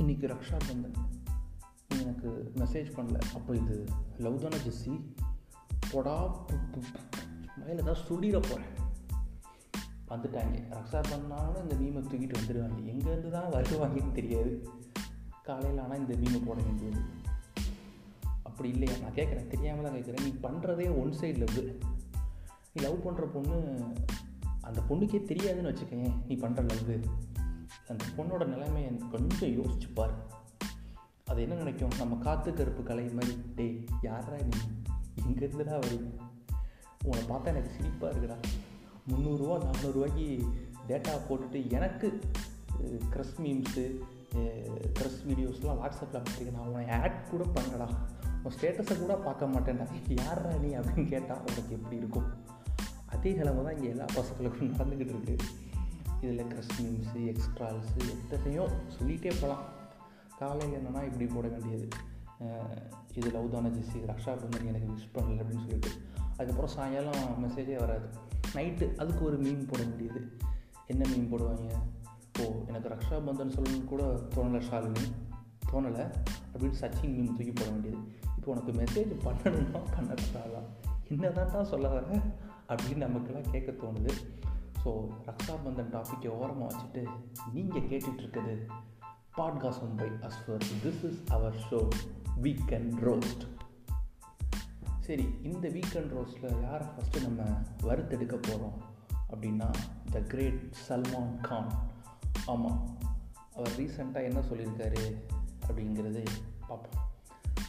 இன்றைக்கி ரக்ஷா பந்தன் எனக்கு மெசேஜ் பண்ணல. அப்போ இது லவ் தானே ஜெஸ்ஸி? பொடா மயில தான் சுடிட போகிறேன் வந்துட்டாங்க. ரக்ஷா பண்ணாலும் இந்த மீமை தூக்கிட்டு வந்துடுவாங்க எங்கேருந்து தான் வருவாங்கன்னு தெரியாது. காலையில் ஆனால் இந்த மீமை போட வேண்டியது. அப்படி இல்லையா? நான் கேட்குறேன் தெரியாமல் தான் கேட்குறேன் நீ பண்ணுறதே ஒன் சைடு லவ் நீ லவ் பண்ணுற பொண்ணு அந்த பொண்ணுக்கே தெரியாதுன்னு வச்சுக்கேன் நீ பண்ணுற லவ் அந்த பொண்ணோட நிலைமையை கொஞ்சம் யோசிச்சு பாரு. அது என்ன நினைக்கும்? நம்ம காத்து கருப்பு கலை மாதிரி டேய் யாரா நீ? எங்கேருந்துடா வரீங்க உன்னை பார்த்தா எனக்கு சிரிப்பாக இருக்குடா. முந்நூறுரூவா நானூறுரூவாய்க்கு டேட்டா போட்டுட்டு எனக்கு க்ரஸ் மீம்ஸு க்ரஸ் வீடியோஸ்லாம் வாட்ஸ்அப்பில் அனுப்பிச்சிருக்கேன் நான் உன்னை ஆட் கூட பண்ணடா உன் ஸ்டேட்டஸை கூட பார்க்க மாட்டேன்டா. யாரா நீ அப்படின்னு கேட்டால் உனக்கு எப்படி இருக்கும்? அதே நிலமை தான் இங்கே எல்லா பசங்களுக்கும் நடந்துக்கிட்டு இருக்குது இதில் க்ரஸ் மீம்ஸு எக்ஸ்ட்ரால்ஸு எத்தனையோ சொல்லிகிட்டே போகலாம். காலையில் என்னென்னா இப்படி போட வேண்டியது. இது லவ் தான ஜெஸ்ஸி ரக்ஷா பந்தன் எனக்கு விஷ் பண்ணல அப்படின்னு சொல்லிட்டு. அதுக்கப்புறம் சாயங்காலம் மெசேஜே வராது. நைட்டு அதுக்கு ஒரு மீன் போட வேண்டியது. என்ன மீன் போடுவாங்க? ஓ எனக்கு ரக்ஷா பந்தன் சொல்லணும்னு கூட தோணலை ஷாலினி. தோணலை. அப்படின்னு சச்சின் மீன் தூக்கி போட வேண்டியது. இப்போ உனக்கு மெசேஜ் பண்ணணும்னா பண்ணக்கூடாதா? என்ன தான் சொல்ல வர அப்படின்னு நமக்கெல்லாம் கேட்க தோணுது. ஸோ ரக்ஷாபந்தன் டாப்பிக்கை ஓரமாக வச்சுட்டு நீங்கள் கேட்டுட்ருக்குது podcast by Ashwar this is our show weekend roast சரி இந்த வீக்கெண்ட் ரோஸ்ட்டில் யாரை ஃபஸ்ட்டு நம்ம வறுத்தெடுக்க போகிறோம் அப்படின்னா த கிரேட் சல்மான் கான் ஆமாம் அவர் ரீசெண்டாக என்ன சொல்லியிருக்காரு அப்படிங்கிறது பார்ப்போம்.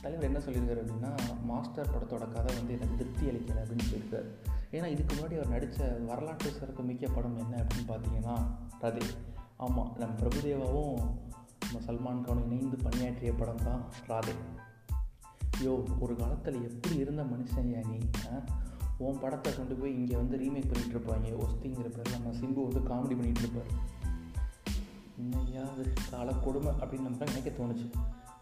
தலைவர் என்ன சொல்லியிருக்காரு அப்படின்னா மாஸ்டர் படத்தோட கதை வந்து எனக்கு திருப்தி அளிக்கலை அப்படின்னு சொல்லியிருக்காரு. ஏன்னா இதுக்கு முன்னாடி அவர் நடித்த வரலாற்று சிறப்பு மிக்க படம் என்ன அப்படின்னு பார்த்தீங்கன்னா ரதே. ஆமாம் நம்ம பிரபுதேவாவும் நம்ம சல்மான் கானும் இணைந்து பணியாற்றிய படம் தான் ராதே. யோ ஒரு காலத்தில் எப்படி இருந்த மனுஷன் யா நீ? உன் படத்தை கொண்டு போய் இங்கே வந்து ரீமேக் பண்ணிகிட்டு இருப்பாங்க. ஒஸ்திங்கிற பேரில் நம்ம சிம்பு வந்து காமெடி பண்ணிகிட்டு இருப்பார். இன்னையா அது கால கொடுமை அப்படின்னு நமக்கு நினைக்க தோணுச்சு.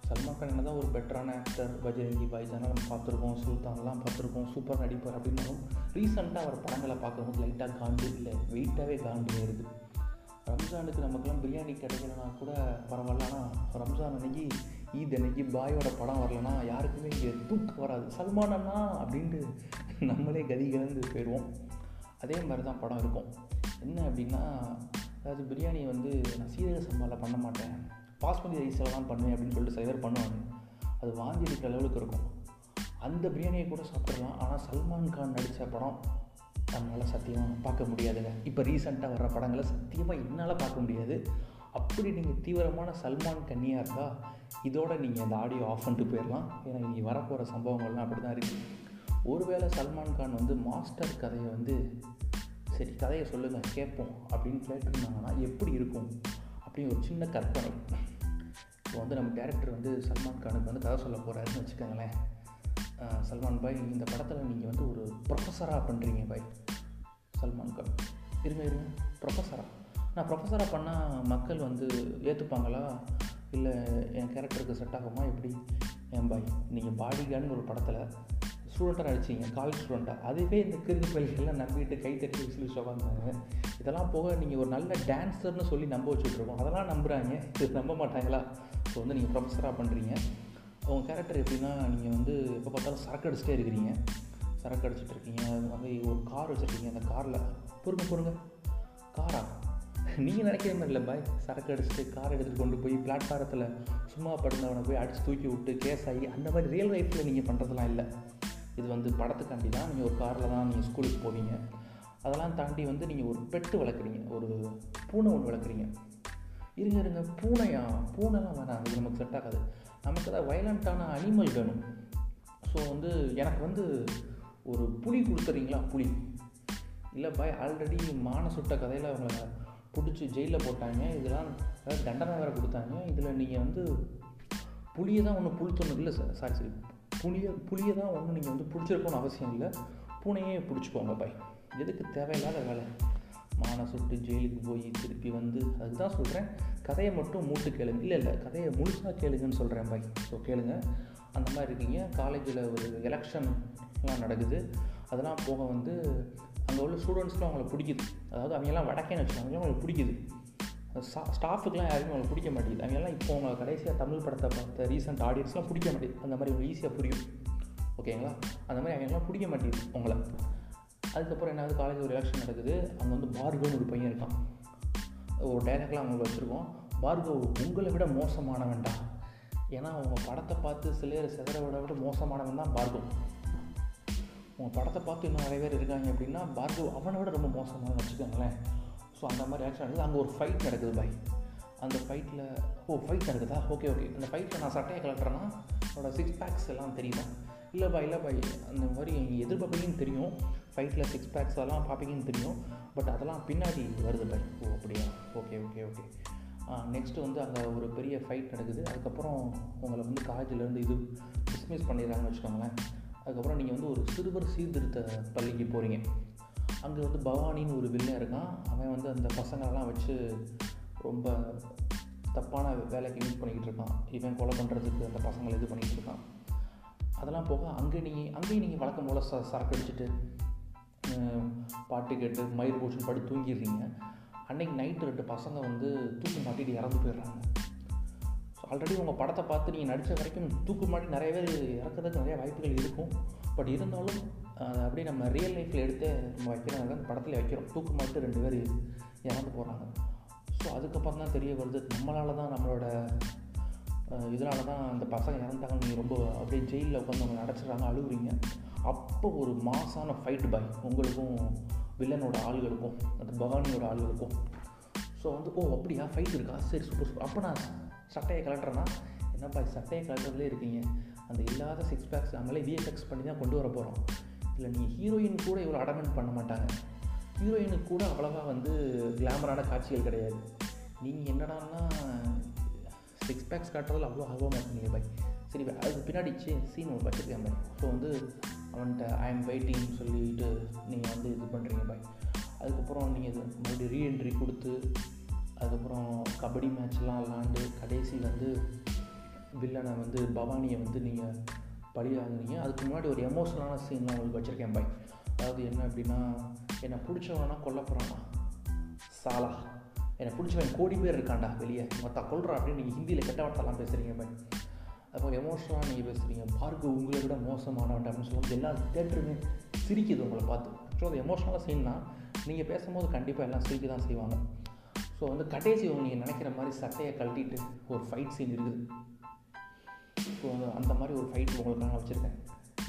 சல்மான் கான் என்ன தான் ஒரு பெட்டரான ஆக்டர் பஜரங்கி பாய்ஜானா நம்ம பார்த்துருக்கோம் சுல்தான்லாம் பார்த்துருக்கோம் சூப்பர் நடிப்பார் அப்படின்னாலும் ரீசெண்டாக அவர் படங்களை பார்க்கும்போது லைட்டாக காண்டு இல்லை வெயிட்டாகவே காண்டு வருது ரம்ஜானுக்கு நமக்குலாம் பிரியாணி கிடைக்கலனா கூட பரவாயில்ல. ஆனால் ரம்ஜான் அன்னைக்கு ஈத் அன்னைக்கு பாயோட படம் வரலன்னா யாருக்குமே இங்கே தூக்கம் வராது. சல்மான் அண்ணா அப்படின்ட்டு நம்மளே கதி கலந்து போயிடுவோம். அதே மாதிரி தான் படம் இருக்கும். என்ன அப்படின்னா அதாவது பிரியாணி வந்து நான் சீரக சம்பாவில் பண்ண மாட்டேன். பாஸ்மதி ரைஸ் தான் பண்ணுவேன் அப்படின்னு சொல்லிட்டு சில பேர் பண்ணுவாங்க. அது வாங்கி எடுக்கிற லெவலுக்கு இருக்கும். அந்த பிரியாணியை கூட சாப்பிட்றலாம் ஆனால் சல்மான் கான் நடித்த படம் நம்மளால் சத்தியமாக பார்க்க முடியாதுங்க. இப்போ ரீசெண்டாக வர்ற படங்களை சத்தியமாக என்னால் பார்க்க முடியாது. அப்படி நீங்கள் தீவிரமான சல்மான் கன்னியாக இருந்தால் இதோட நீங்கள் அந்த ஆடியோ ஆஃப் பண்ணிட்டு போயிடலாம். ஏன்னா இன்றைக்கி வரப்போகிற சம்பவங்கள்லாம் அப்படி தான் இருக்குது ஒருவேளை சல்மான் கான் வந்து மாஸ்டர் கதையை வந்து சரி கதையை சொல்லுங்கள் கேட்போம் அப்படின்னு கேட்டிருந்தாங்கன்னா எப்படி இருக்கும்? அப்படின்னு ஒரு சின்ன கற்பனை. இப்போ வந்து நம்ம டேரக்டர் வந்து சல்மான் கானுக்கு வந்து கதை சொல்ல போகிறாருன்னு வச்சுக்கோங்களேன். சல்மான் பாய் இந்த படத்தில் நீங்கள் வந்து ஒரு ப்ரொஃபஸராக பண்ணுறீங்க பாய் சல்மான் கான். இருங்க இருங்க. ப்ரொஃபஸராக நான் ப்ரொஃபஸராக பண்ணால் மக்கள் வந்து ஏற்றுப்பாங்களா இல்லை என் கேரக்டருக்கு செட் ஆகுமா? எப்படி? என் பாய் நீங்கள் பாடிகான்னு ஒரு படத்தில் ஸ்டூடெண்ட்டாக நடிச்சிங்க காலேஜ் ஸ்டூடெண்ட்டாக அதுவே இந்த கிருதி பள்ளிகள்லாம் நம்பிட்டு கை தட்டி விசில் உட்காந்தாங்க இதெல்லாம் போக நீங்கள் ஒரு நல்ல டான்ஸர்னு சொல்லி நம்ப வச்சுட்ருக்கோம் அதெல்லாம் நம்புகிறாங்க இது நம்ப மாட்டாங்களா? ஸோ வந்து நீங்கள் ப்ரொஃபஸராக பண்ணுறீங்க உங்கள் கேரக்டர் எப்படின்னா நீங்கள் வந்து எப்போ பார்த்தாலும் சரக்கு அடிச்சிட்டே இருக்கிறீங்க. சரக்கு அடிச்சிட்டு இருக்கீங்க. வந்து ஒரு கார் வச்சுருக்கீங்க. அந்த காரில் பொறுங்க. பொறுங்க காரா நீங்கள் நினைக்கிற மாதிரி இல்லை பாய். சரக்கு அடிச்சுட்டு கார் எடுத்துகிட்டு கொண்டு போய் பிளாட்ஃபாரத்தில் சும்மா படுந்தவனை போய் அடித்து தூக்கி விட்டு கேஸ் ஆகி அந்த மாதிரி ரியல் லைஃப்பில் நீங்கள் பண்ணுறதுலாம் இல்லை. இது வந்து படத்துக்காண்டி தான் நீங்கள் ஒரு காரில் தான் நீங்கள் ஸ்கூலுக்கு போவீங்க. அதெல்லாம் தாண்டி வந்து நீங்கள் ஒரு பெட்டு வளர்க்குறீங்க. ஒரு பூனை ஒன்று வளர்க்குறீங்க. இருங்க இருங்க. பூனையா? பூனைலாம் வேணாம். அது நமக்கு செட் ஆகாது. நமக்கு தான் வயலண்ட்டான அனிமல் வேணும். ஸோ வந்து எனக்கு வந்து ஒரு புலி கொடுத்துறீங்களா? புலி. இல்லை பாய் ஆல்ரெடி மான சுட்ட கதையில் அவங்கள பிடிச்சி ஜெயிலில் போட்டாங்க. இதெல்லாம் தண்டனை வேறு கொடுத்தாங்க. இதில் நீங்கள் வந்து புளியை தான் ஒன்று புழுத்தணும் இல்லை சார் சாரி சாரி புளியை புளியை தான் ஒன்று நீங்கள் வந்து பிடிச்சிருக்கணும்னு அவசியம் இல்லை. பூனையே பிடிச்சிக்கோங்க பாய். எதுக்கு தேவையில்லாத வேலை? மானை சுட்டு ஜெயிலுக்கு போய் திருப்பி வந்து அதுதான் சொல்கிறேன் கதையை மட்டும் மூட்டு கேளுங்க. இல்லை இல்லை கதையை முழுசாக கேளுங்கன்னு சொல்கிறேன் பாய். ஸோ கேளுங்க. அந்த மாதிரி இருக்கீங்க. காலேஜில் ஒரு எலெக்ஷன்லாம் நடக்குது. அதெல்லாம் போக வந்து அங்கே உள்ள ஸ்டூடெண்ட்ஸ்லாம் அவங்கள பிடிக்குது. அதாவது அவங்கெல்லாம் வடக்கேன்னு வச்சுக்காங்க. அவங்களுக்கு பிடிக்குது. ஸ்டா ஸ்டாஃபுக்கெலாம் யாருமே அவங்களுக்கு பிடிக்க மாட்டேங்குது. அவங்கெல்லாம் இப்போ அவங்க கடைசியாக தமிழ் படத்தை பார்த்த ரீசெண்ட் ஆடியன்ஸ்லாம் பிடிக்க மாட்டேங்குது. அந்த மாதிரி ஈஸியாக புரியும். ஓகேங்களா அந்த மாதிரி அவங்கெல்லாம் பிடிக்க மாட்டேங்குது உங்களை. அதுக்கப்புறம் என்ன காலேஜ் ஒரு எலெக்ஷன் நடக்குது. அங்கே வந்து பார்கோன்னு ஒரு பையன் இருக்கான். ஒரு டைலாக்லாம் அவங்களுக்கு வச்சுருக்கோம். பார்கோ உங்களை விட மோசமானவன்டா ஏன்னா அவங்க படத்தை பார்த்து சிலர் சிதற விட விட மோசமானவன் தான் பார்கோ. உங்கள் படத்தை பார்த்து இன்னும் நிறைய பேர் இருக்காங்க அப்படின்னா பார்கோ அவனை விட ரொம்ப மோசமாக வச்சுக்கோங்களேன். ஸோ அந்த மாதிரி ஆக்ஷன் நடக்குது. அங்கே ஒரு ஃபைட் நடக்குது பாய். அந்த ஃபைட்டில் ஓ ஃபைட் நடக்குதா? ஓகே ஓகே அந்த ஃபைட்டில் நான் சட்டையை கலட்டுறேன்னா என்னோடய சிக்ஸ் பேக்ஸ் எல்லாம் தெரியுமா? இல்லைப்பா இல்லைப்பா இல்லை அந்த மாதிரி எதிர்பார்ப்பையும் தெரியும். ஃபைட்டில் சிக்ஸ் பேக்ஸ் எல்லாம் பார்ப்பீங்கன்னு தெரியும். பட் அதெல்லாம் பின்னாடி வருது பை ஓ அப்படியா? ஓகே ஓகே ஓகே நெக்ஸ்ட்டு வந்து அங்கே ஒரு பெரிய ஃபைட் நடக்குது. அதுக்கப்புறம் உங்களை வந்து காலேஜிலேருந்து இது டிஸ்மிஸ் பண்ணிடுறாங்கன்னு வச்சுக்கோங்களேன். அதுக்கப்புறம் நீங்கள் வந்து ஒரு சிறுவர் சீர்திருத்த பள்ளிக்கு போகிறீங்க அங்கே வந்து பவானின்னு ஒரு வில்லன் இருக்கான். அவன் வந்து அந்த பசங்களெல்லாம் வச்சு ரொம்ப தப்பான வேலைக்கு யூஸ் பண்ணிக்கிட்டு இருக்கான். இவன் கொலை பண்ணுறதுக்கு அந்த பசங்களை இது பண்ணிக்கிட்டு இருக்கான். அதெல்லாம் போக அங்கே நீங்கள் அங்கேயும் நீங்கள் வழக்கம் போல் ச சரக்கு அடிச்சுட்டு பாட்டு கேட்டு மயிர் போஷன் படி தூங்கிடுறீங்க. அன்னைக்கு நைட்டு ரெண்டு பசங்க வந்து தூக்கு மாட்டிட்டு இறந்து போயிடுறாங்க. ஸோ ஆல்ரெடி உங்கள் படத்தை பார்த்து நீங்கள் நடித்த வரைக்கும் தூக்கு மாட்டி நிறைய பேர் இறக்குறதுக்கு நிறைய வாய்ப்புகள் இருக்கும். பட் இருந்தாலும் அதை அப்படியே நம்ம ரியல் லைஃப்பில் எடுத்து நம்ம வைக்கிறாங்க அந்த படத்தில் வைக்கிறோம். தூக்கு மாட்டு ரெண்டு பேர் இறந்து போகிறாங்க ஸோ அதுக்கப்புறம் தான் தெரிய வருது நம்மளால தான் நம்மளோட இதனால தான் அந்த பசங்க இறந்தாங்க நீங்கள் ரொம்ப அப்படியே ஜெயிலில் உட்காந்து அவங்க நடச்சிடுறாங்க அழுகுறீங்க. அப்போ ஒரு மாசான ஃபைட் பாய் உங்களுக்கும் வில்லனோட ஆள்களுக்கும் அந்த பவானியோட ஆளுகளுக்கும். ஸோ வந்து ஓ அப்படியா? ஃபைட் இருக்கா? சரி சூப்பர் சூப்பர் அப்போ நான் சட்டையை கலட்டுறேன்னா என்னப்பா சட்டையை கலட்டுறதுலே இருக்கீங்க? அந்த இல்லாத சிக்ஸ் பேக்ஸ் நம்மளே விஎஃப்எக்ஸ் பண்ணி தான் கொண்டு வர போகிறோம் இல்லை நீங்கள் ஹீரோயின் கூட இவ்வளோ அடமெண்ட் பண்ண மாட்டாங்க. ஹீரோயினுக்கு கூட அவ்வளோவா வந்து கிளாமரான காட்சிகள் கிடையாது. நீங்கள் என்னடான்னா சிக்ஸ் பேக்ஸ் காட்டுறதுல அவ்வளோ ஆர்வமாக மாட்டீங்க பை சரி அதுக்கு பின்னாடி சே சீன் ஒன்று வச்சுருக்கேன் பாய். ஸோ வந்து அவன்கிட்ட ஐ எம் வெயிட்டிங்னு சொல்லிட்டு நீங்கள் வந்து இது பண்ணுறீங்க பை அதுக்கப்புறம் நீங்கள் இது மறுபடியும் ரீஎன்ட்ரி கொடுத்து அதுக்கப்புறம் கபடி மேட்ச்லாம் விளாண்டு கடைசியில் வந்து வில்லனை வந்து பவானியை வந்து நீங்கள் பழியாகுனீங்க அதுக்கு முன்னாடி ஒரு எமோஷனலான சீன்லாம் உங்களுக்கு வச்சுருக்கேன் பை அதாவது என்ன அப்படின்னா என்னை பிடிச்சவனா கொல்ல போகிறானா சாலா. என்னை பிடிச்சவன் கோடி பேர் இருக்காண்டா வெளியே. மற்ற கொள்றா அப்படின்னு நீங்கள் ஹிந்தியில் கெட்ட வார்த்தைலாம் பேசுகிறீங்க பை அப்போ எமோஷனலாக நீங்கள் பேசுகிறீங்க பார்க்க உங்களை விட மோசமானவன் அப்படின்னு சொல்லும்போது எல்லா தேட்டருமே சிரிக்குது உங்களை பார்த்து. ஸோ அது எமோஷனலாக சீன்னா நீங்கள் பேசும்போது கண்டிப்பாக எல்லாம் சிரிக்க தான் செய்வாங்க. ஸோ வந்து கடைசி நீங்கள் நினைக்கிற மாதிரி சட்டையை கழட்டிட்டு ஒரு ஃபைட் சீன் இருக்குது. ஸோ அந்த மாதிரி ஒரு ஃபைட் உங்களுக்கு நான் வச்சுருக்கேன்.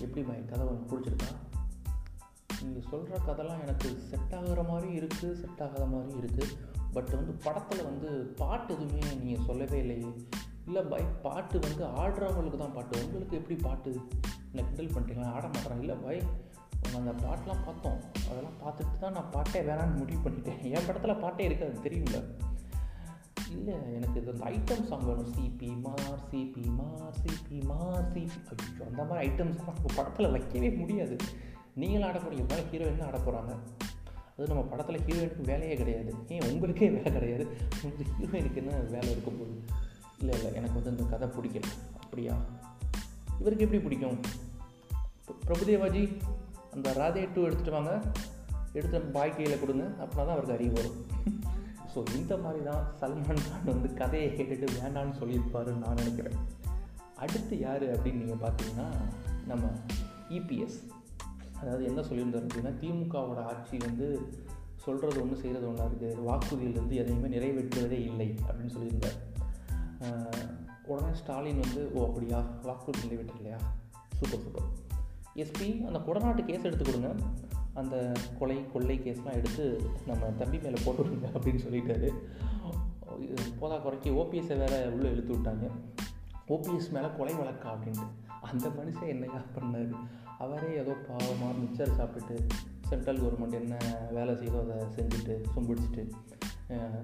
எப்படி என் கதை உங்களுக்கு பிடிச்சிருக்கா? நீங்கள் சொல்கிற கதைலாம் எனக்கு செட் ஆகிற மாதிரி இருக்குது செட் ஆகாத மாதிரி இருக்குது பட் வந்து படத்தில் வந்து பாட்டு எதுவுமே நீங்கள் சொல்லவே இல்லையே. இல்லை பாய் பாட்டு வந்து ஆடுறவங்களுக்கு தான் பாட்டு. உங்களுக்கு எப்படி பாட்டு? என்ன கிண்டல் பண்ணுறீங்களா ஆட மாட்டேறாங்க. இல்லை பாய் அந்த பாட்டெலாம் பார்த்தோம். அதெல்லாம் பார்த்துட்டு தான் நான் பாட்டே வேணான்னு முடிவு பண்ணிட்டேன். என் படத்தில் பாட்டே இருக்காது தெரியும்ல? இல்லை எனக்கு இது அந்த ஐட்டம் சாங் வேணும். சிபி மார் சிபி மார் சிபி மார் சிபி ஐயோ அந்த மாதிரி ஐட்டம்ஸ் நம்ம படத்தில் வைக்கவே முடியாது. நீங்களும் ஆட போகிறீங்க மேலே ஹீரோயின் ஆட போகிறாங்க அது நம்ம படத்தில் ஹீரோயினுக்கு வேலையே கிடையாது. ஏன் உங்களுக்கே வேலை கிடையாது? உங்களுக்கு ஹீரோயினுக்கு என்ன வேலை இருக்கும் போது? இல்லை இல்லை எனக்கு வந்து இந்த கதை பிடிக்கல. அப்படியா? இவருக்கு எப்படி பிடிக்கும்? பிரபுதேவாஜி அந்த ராதே டூ எடுத்துகிட்டு வாங்க. எடுத்து பாய் கையில் கொடுங்க. அப்படின்னா தான் அவருக்கு அறிவு வரும். ஸோ இந்த மாதிரி தான் சல்மான் கான் வந்து கதையை கேட்டுட்டு வேண்டான்னு சொல்லியிருப்பாருன்னு நான் நினைக்கிறேன். அடுத்து யார் அப்படின்னு நீங்கள் பார்த்தீங்கன்னா நம்ம இபிஎஸ் அதாவது என்ன சொல்லியிருந்தார் அப்படின்னா திமுகவோட ஆட்சி வந்து சொல்கிறது ஒன்று செய்கிறது ஒன்றா இருக்குது வாக்குறுதியிலேருந்து எதையுமே நிறைவேற்றுவதே இல்லை அப்படின்னு சொல்லியிருந்தார். உடனே ஸ்டாலின் வந்து ஓ அப்படியா? வாக்குறுதி நிறைவேற்றலையா? Super super. எஸ்பி அந்த கொடநாட்டு கேஸ் எடுத்து கொடுங்க. அந்த கொலை கொள்ளை கேஸ்லாம் எடுத்து நம்ம தம்பி மேலே போட்டு விடுங்க அப்படின்னு சொல்லிட்டாரு. போதா குறைக்கி ஓபிஎஸ்ஸை வேறு உள்ளே இழுத்து விட்டாங்க. ஓபிஎஸ் மேலே கொலை வழக்கா அப்படின்ட்டு. அந்த மனுஷன் என்னையா பண்ணார்? அவரே ஏதோ பாவமாக மிச்சர் சாப்பிட்டுட்டு சென்ட்ரல் கவர்மெண்ட் என்ன வேலை செய்தோ அதை செஞ்சுட்டு சும்பிடிச்சிட்டு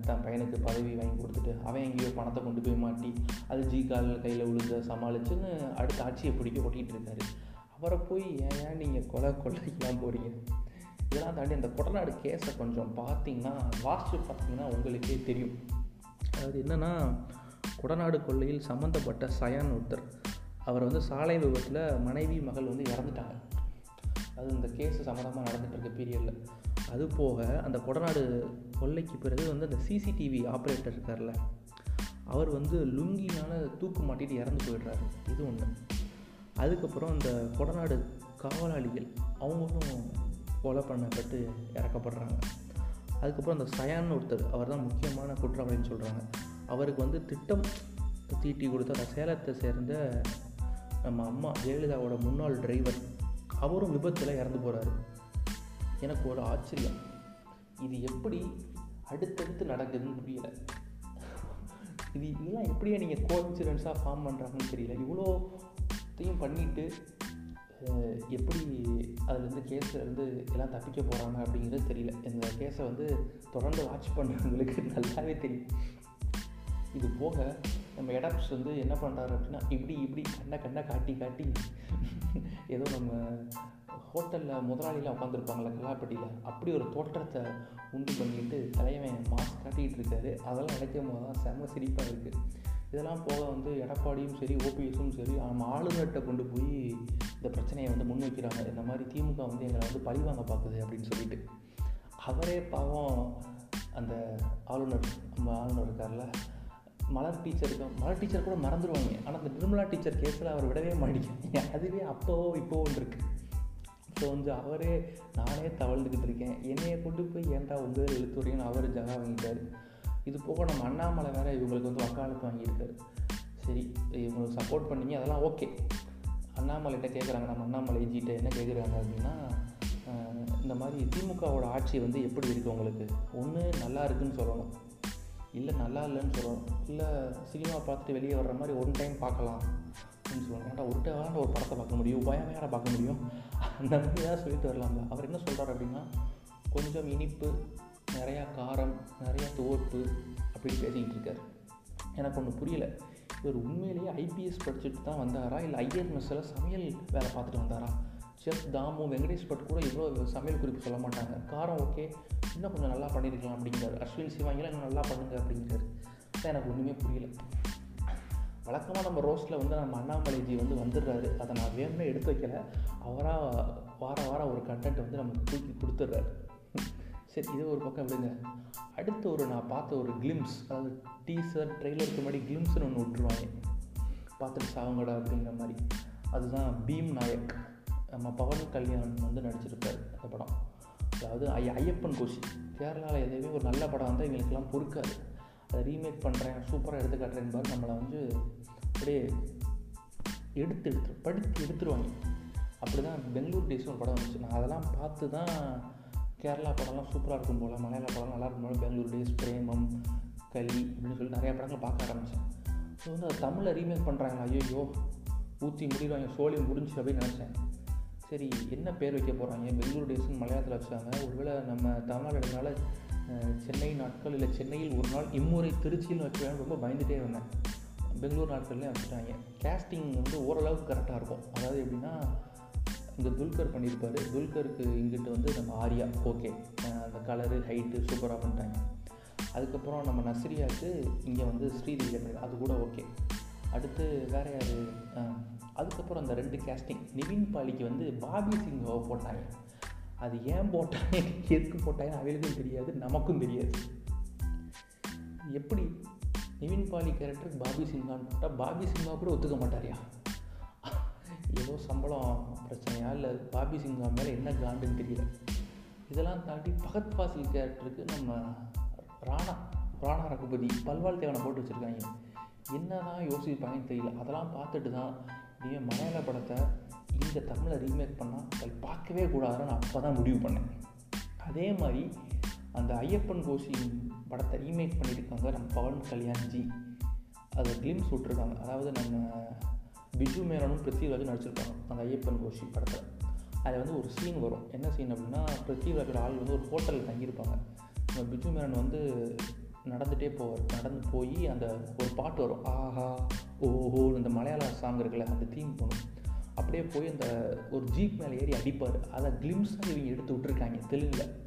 தன் பையனுக்கு பதவி வாங்கி கொடுத்துட்டு அவன் எங்கேயோ பணத்தை கொண்டு போய் மாட்டி அது ஜி கால் கையில் விழுந்த சமாளிச்சுன்னு அடுத்த ஆட்சியை பிடிக்க ஓட்டிகிட்டு இருக்காரு. அவரை போய் ஏன் ஏன் நீங்கள் கொலை கொள்ளைக்கெலாம் போகிறீங்க இதெல்லாம் தாண்டி அந்த கொடநாடு கேஸை கொஞ்சம் பார்த்தீங்கன்னா வாசித்து பார்த்தீங்கன்னா உங்களுக்கே தெரியும். அதாவது என்னென்னா கொடநாடு கொள்ளையில் சம்மந்தப்பட்ட சயான் ஒருத்தர். அவர் வந்து சாலை விபத்தில் மனைவி மகள் வந்து இறந்துட்டாங்க. அது இந்த கேஸு சம்மந்தமாக நடந்துகிட்டு இருக்க பீரியடில் அது போக அந்த கொடநாடு கொள்ளைக்கு பிறகு வந்து அந்த சிசிடிவி ஆப்ரேட்டர் இருக்கார்ல அவர் வந்து லுங்கினால் தூக்கு மாட்டிட்டு இறந்து போயிடுறாரு. இது ஒன்று அதுக்கப்புறம் அந்த கொடநாடு காவலாளிகள் அவங்களும் கொலை பண்ணப்பட்டு இறக்கப்படுறாங்க. அதுக்கப்புறம் அந்த சயான் ஒருத்தர் அவர் தான் முக்கியமான குற்றவாளின்னு சொல்கிறாங்க அவருக்கு வந்து திட்டம் தீட்டி கொடுத்த அந்த சேலத்தை சேர்ந்த நம்ம அம்மா ஜெயலலிதாவோட முன்னாள் டிரைவர் அவரும் விபத்தில் இறந்து போகிறாரு எனக்கு ஒரு ஆச்சரியம். இது எப்படி அடுத்தடுத்து நடக்குதுன்னு புரியல. இது இதெல்லாம் எப்படியா நீங்கள் கோஇன்சிடென்ஸாக ஃபார்ம் பண்ணுறாங்கன்னு தெரியல. இவ்வளோத்தையும் பண்ணிவிட்டு எப்படி அதுலேருந்து கேஸ்லேருந்து எல்லாம் தப்பிக்க போகிறாங்க அப்படிங்கிறது தெரியல. இந்த கேஸை வந்து தொடர்ந்து வாட்ச் பண்ணுறவங்களுக்கு நல்லாவே தெரியும். இது போக நம்ம எடாப்ஸ் வந்து என்ன பண்ணுறாரு அப்படின்னா இப்படி இப்படி கண்ணை கண்ணை காட்டி காட்டி ஏதோ நம்ம ஹோட்டலில் முதலாளியில் உட்காந்துருப்பாங்களே கலாப்பட்டியில் அப்படி ஒரு தோற்றத்தை உண்டு பண்ணிட்டு தலைவன் மாஸ்க் காட்டிகிட்டு இருக்காரு. அதெல்லாம் நினைக்கும் போது தான் செம சிரிப்பாக இருக்குது இதெல்லாம் போக வந்து எடப்பாடியும் சரி ஓபிஎஸும் சரி நம்ம ஆளுநர்கிட்ட கொண்டு போய் இந்த பிரச்சனையை வந்து முன் வைக்கிறாங்க. இந்த மாதிரி திமுக வந்து எங்களை வந்து பழிவாங்க பார்க்குது அப்படின்னு சொல்லிட்டு. அவரே பாவம் அந்த ஆளுநர் நம்ம ஆளுநர் இருக்கார்ல மலர் டீச்சருக்கு மலர் டீச்சர் கூட மறந்துடுவாங்க ஆனால் அந்த நிர்மலா டீச்சர் கேஸில் அவர் விடவே மாட்டேங்க அதுவே அப்போவோ இப்போவோன்னு இருக்குது ஸோ வந்து அவரே நானே தவழ்ந்துக்கிட்டு இருக்கேன். என்னையை கொண்டு போய் ஏன்டா உங்கள் எழுத்துறையும் அவர் ஜகா வாங்கிட்டார்? இது போக நம்ம அண்ணாமலை வேறு இவங்களுக்கு வந்து வக்காலத்து வாங்கியிருக்காரு. சரி இவங்களுக்கு சப்போர்ட் பண்ணீங்க அதெல்லாம் ஓகே அண்ணாமலைகிட்ட கேட்குறாங்க நம்ம அண்ணாமலை ஜிகிட்ட என்ன கேட்குறாங்க அப்படின்னா இந்த மாதிரி திமுகவோட ஆட்சி வந்து எப்படி இருக்குது உங்களுக்கு? ஒன்று நல்லா இருக்குதுன்னு சொல்லணும். இல்லை நல்லா இல்லைன்னு சொல்லணும். இல்லை சினிமா பார்த்துட்டு வெளியே வர்ற மாதிரி ஒன் டைம் பார்க்கலாம். அப்படின்னு சொல்லுவாங்க. ஏன்னா ஒரு டைம் ஒரு படத்தை பார்க்க முடியும்? பயமையான பார்க்க முடியும்? அந்த மாதிரி தான் சொல்லிட்டு வரலாம்ல. அவர் என்ன சொல்கிறார் அப்படின்னா கொஞ்சம் இனிப்பு நிறையா காரம் நிறையா துவர்ப்பு அப்படின்னு பேசிக்கிட்டு இருக்கார். எனக்கு ஒன்று புரியலை. இவர் உண்மையிலேயே ஐபிஎஸ் படிச்சுட்டு தான் வந்தாரா? இல்லை ஐஎன்எஸ்ஸில் சமையல் வேலை பார்த்துட்டு வந்தாரா? செஃப் தாமு வெங்கடேஷ் பட் கூட இவ்வளோ சமையல் குறிப்பு சொல்ல மாட்டாங்க. காரம் ஓகே. இன்னும் கொஞ்சம் நல்லா பண்ணியிருக்கலாம் அப்படிங்கிறார். அஸ்வின் சிவாங்கெல்லாம் இன்னும் நல்லா பண்ணுங்க அப்படிங்கிறாரு. அதான் எனக்கு ஒன்றுமே புரியல. வழக்கமாக நம்ம ரோஸ்ட்டில் வந்து நம்ம அண்ணாமலைஜி வந்து வந்துடுறாரு. அதை நான் வேணுமே எடுத்து வைக்கல. அவராக வார வாரம் ஒரு கண்டென்ட் வந்து நமக்கு தூக்கி கொடுத்துட்றாரு. சரி இது ஒரு பக்கம் விடுங்க. அடுத்து ஒரு நான் பார்த்த ஒரு கிளிம்ஸ் அதாவது டீசர் ட்ரெய்லருக்கு முன்னாடி கிளிம்ஸ்னு ஒன்று விட்டுருவாங்க. பார்த்துட்டு சாவங்கடா அப்படிங்கிற மாதிரி. அதுதான் பீம் நாயக். நம்ம பவன் கல்யாண் வந்து நடிச்சிருப்பார் அந்த படம். அதாவது ஐ ஐயப்பன் கோஷி. கேரளாவில் எதுவுமே ஒரு நல்ல படம் வந்தால் எங்களுக்கெல்லாம் பொறுக்காது. அதை ரீமேக் பண்ணுறேன் சூப்பராக எடுத்து காட்டுறேன் பாரு. நம்மளை வந்து அப்படியே எடுத்து எடுத்து படித்து எடுத்துருவாங்க. அப்படி தான் பெங்களூர் டேஸ்னு ஒரு படம் வந்துச்சு. நான் அதெல்லாம் பார்த்து தான் கேரளா படம்லாம் சூப்பராக இருக்கும் போல் மலையாள படம் நல்லா இருக்கும் போல் பெங்களூர் டேஸ் பிரேமம் களி அப்படின்னு சொல்லி நிறையா படங்கள் பார்க்க ஆரம்பித்தேன் ஸோ வந்து அது தமிழில் ரீமேக் பண்ணுறாங்களா ஐயோ ஊற்றி முடிவாங்க சோழி முடிஞ்சு அப்படின்னு நினச்சேன். சரி என்ன பேர் வைக்க போகிறாங்க பெங்களூர் டேஸ்னு மலையாளத்தில் வச்சாங்க. ஒருவேளை நம்ம தமிழ்நாடுனால சென்னை நாட்கள் இல்லை சென்னையில் ஒரு நாள் இம்முறை திருச்சியில் வைக்கிறாங்க ரொம்ப பயந்துகிட்டே இருந்தேன். பெங்களூர் நாட்கள்லேயும் வச்சுட்டாங்க கேஸ்டிங் வந்து ஓரளவுக்கு கரெக்டாக இருக்கும். அதாவது எப்படின்னா இந்த துல்கர் பண்ணியிருப்பார். துல்கருக்கு இங்கிட்டு வந்து நம்ம ஆரியா ஓகே. அந்த கலரு ஹைட்டு சூப்பராக பண்ணிட்டாங்க. அதுக்கப்புறம் நம்ம நஸ்ரியாவுக்கு இங்கே வந்து ஸ்ரீதேவி அது கூட ஓகே. அடுத்து வேறு யார்? அதுக்கப்புறம் அந்த ரெண்டு கேஸ்டிங் நிவின் பாலிக்கு வந்து பாபி சிங்காவை போட்டாங்க. அது ஏன் போட்டாங்க? எதுக்கு போட்டாங்கன்னு அவளுக்கும் தெரியாது. நமக்கும் தெரியாது. எப்படி நிவின் பாலி கேரக்டருக்கு பாபி சிங்கான்னு போட்டால் பாபி சிங்கா கூட ஒத்துக்க மாட்டாரியா? ஏதோ சம்பளம் பிரச்சனையா? இல்லை பாபி சிங்கா மேலே என்ன காண்டுன்னு தெரியல. இதெல்லாம் தாண்டி பகத் ஃபாசில் கேரக்டருக்கு நம்ம ராணா ராணா ரகுபதி பல்வாழ் தேவனை போட்டு வச்சுருக்காங்க. என்ன தான் யோசிப்பாங்கன்னு தெரியல. அதெல்லாம் பார்த்துட்டு தான் இனிமேல் மலையாள படத்தை இந்த தமிழை ரீமேக் பண்ணால் அதை பார்க்கவே கூடாதுன்னு நான் அப்போ தான் முடிவு பண்ணேன். அதே மாதிரி அந்த ஐயப்பன் கோஷியின் படத்தை ரீமேக் பண்ணியிருக்காங்க நம்ம பவன் கல்யாண்ஜி. அதை கிளிம்ஸ் விட்ருக்காங்க அதாவது நம்ம பிஜு மேனனும் பிருத்திவிராஜும் நடிச்சிருப்பாங்க. அந்த ஐயப்பன் கோஷி படத்தை அதில் வந்து ஒரு சீன் வரும். என்ன சீன் அப்படின்னா பிருத்திவிராஜோட ஆள் வந்து ஒரு ஹோட்டலில் தங்கியிருப்பாங்க. நம்ம பிஜு மேனன் வந்து நடந்துகிட்டே போவார். நடந்து போய் அந்த ஒரு பாட்டு வரும். ஆஹா ஓஹோ இந்த மலையாள சாங் இருக்குல்ல அந்த தீம் போகணும் அப்படியே போய் அந்த ஒரு ஜீப் மேலே ஏறி அடிப்பார். அதை கிளிம்ஸாக இவங்க எடுத்து விட்ருக்காங்க தெலுங்கில்.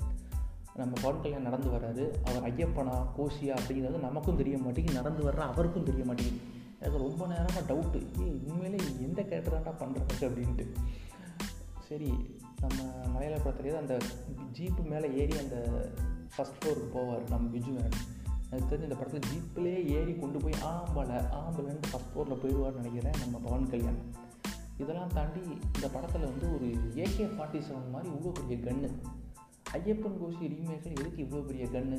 நம்ம பவன் கல்யாணம் நடந்து வர்றாரு அவர் ஐயப்பனா கோஷியா அப்படிங்கிறது நமக்கும் தெரிய மாட்டேங்குது. நடந்து வர்ற அவருக்கும் தெரிய மாட்டேங்குது. எனக்கு ரொம்ப நேரமாக டவுட்டு ஏ உண்மையிலே எந்த கேரக்டராண்டா பண்ணுறாங்க அப்படின்ட்டு. சரி நம்ம மலையாள படத்துலேயே அந்த ஜீப்பு மேலே ஏறி அந்த ஃபஸ்ட் ஃப்ளோருக்கு போவார் நம்ம பிஜுவன் எனக்கு தெரிஞ்சு இந்த படத்தில் ஜீப்பிலே ஏறி கொண்டு போய் ஆம்பளை ஆம்பளைன்னு ஃபஸ்ட் ஃப்ளோரில் போயிடுவார்னு நினைக்கிறேன் நம்ம பவன் கல்யாண். இதெல்லாம் தாண்டி இந்த படத்தில் வந்து ஒரு ஏகே ஃபார்ட்டி செவன் மாதிரி இவ்வளோ பெரிய கன்று ஐயப்பன் கோஷி ரீமேக்கில் எதுக்கு இவ்வளோ பெரிய கன்று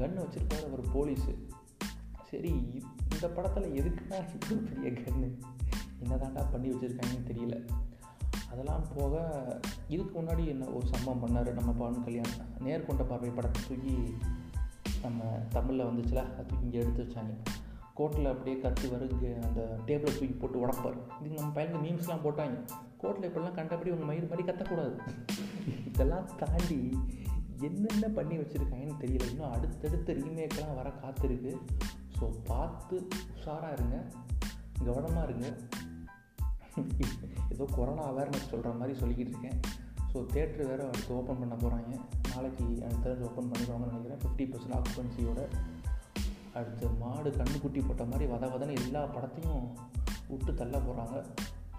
கன்று வச்சுருப்பார் அவர் போலீஸு. சரி இந்த படத்தில் எதுக்குன்னா இவ்வளோ பெரிய கன்று என்ன தாண்டா பண்ணி வச்சுருக்காங்கன்னு தெரியல. அதெல்லாம் போக இதுக்கு முன்னாடி என்ன ஒரு சம்பவம் பண்ணார் நம்ம பவன் கல்யாண். நேர்கொண்ட பார்வை படத்தை தூக்கி நம்ம தமிழில் வந்துச்சுல அது தூக்கி இங்கே எடுத்து வச்சாங்க. கோர்ட்டில் அப்படியே கற்று வருங்க அந்த டேபிளை தூக்கி போட்டு உடப்பார். இது நம்ம பையனுக்கு மீம்ஸ்லாம் போட்டாங்க. கோர்ட்டில் இப்படிலாம் கண்டபடி உங்கள் மயிறு மாதிரி கத்தக்கூடாது. இதெல்லாம் தாண்டி என்னென்ன பண்ணி வச்சுருக்காங்கன்னு தெரியல. இன்னும் அடுத்தடுத்த ரீமேக்கெலாம் வர காத்திருக்கு. ஸோ பார்த்து உஷாராக இருங்க. கவனமாக இருங்க. ஏதோ கொரோனா அவேர்னஸ் சொல்கிற மாதிரி சொல்லிக்கிட்டு இருக்கேன். ஸோ தேட்ரு வேறு அடுத்து ஓப்பன் பண்ண போகிறாங்க நாளைக்கு எனக்கு தெரிஞ்சு ஓப்பன் பண்ணிடுவாங்கன்னு நினைக்கிறேன். ஃபிஃப்டி பர்சன்ட் ஆக்குபன்சியோட அடுத்து மாடு கண்ணுக்குட்டி போட்ட மாதிரி வத வதன்னு எல்லா படத்தையும் விட்டு தள்ள போகிறாங்க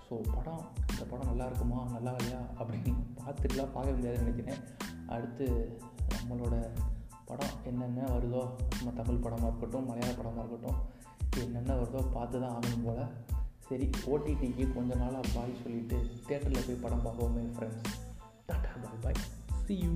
ஸோ படம் இந்த படம் நல்லா இருக்குமா? நல்லா இல்லையா? அப்படின்னு பார்த்துட்டுலாம் பார்க்க முடியாதுன்னு நினைக்கிறேன். அடுத்து நம்மளோட படம் என்னென்ன வருதோ நம்ம தமிழ் படமாக இருக்கட்டும் மலையாள படமாக இருக்கட்டும் என்னென்ன வருதோ பார்த்து தான் ஆகணும் போல். சரி ஓடிடிக்கு கொஞ்ச நாளாக பாய் சொல்லிவிட்டு தேட்டரில் போய் படம் பார்ப்போமே friends tata bye bye see you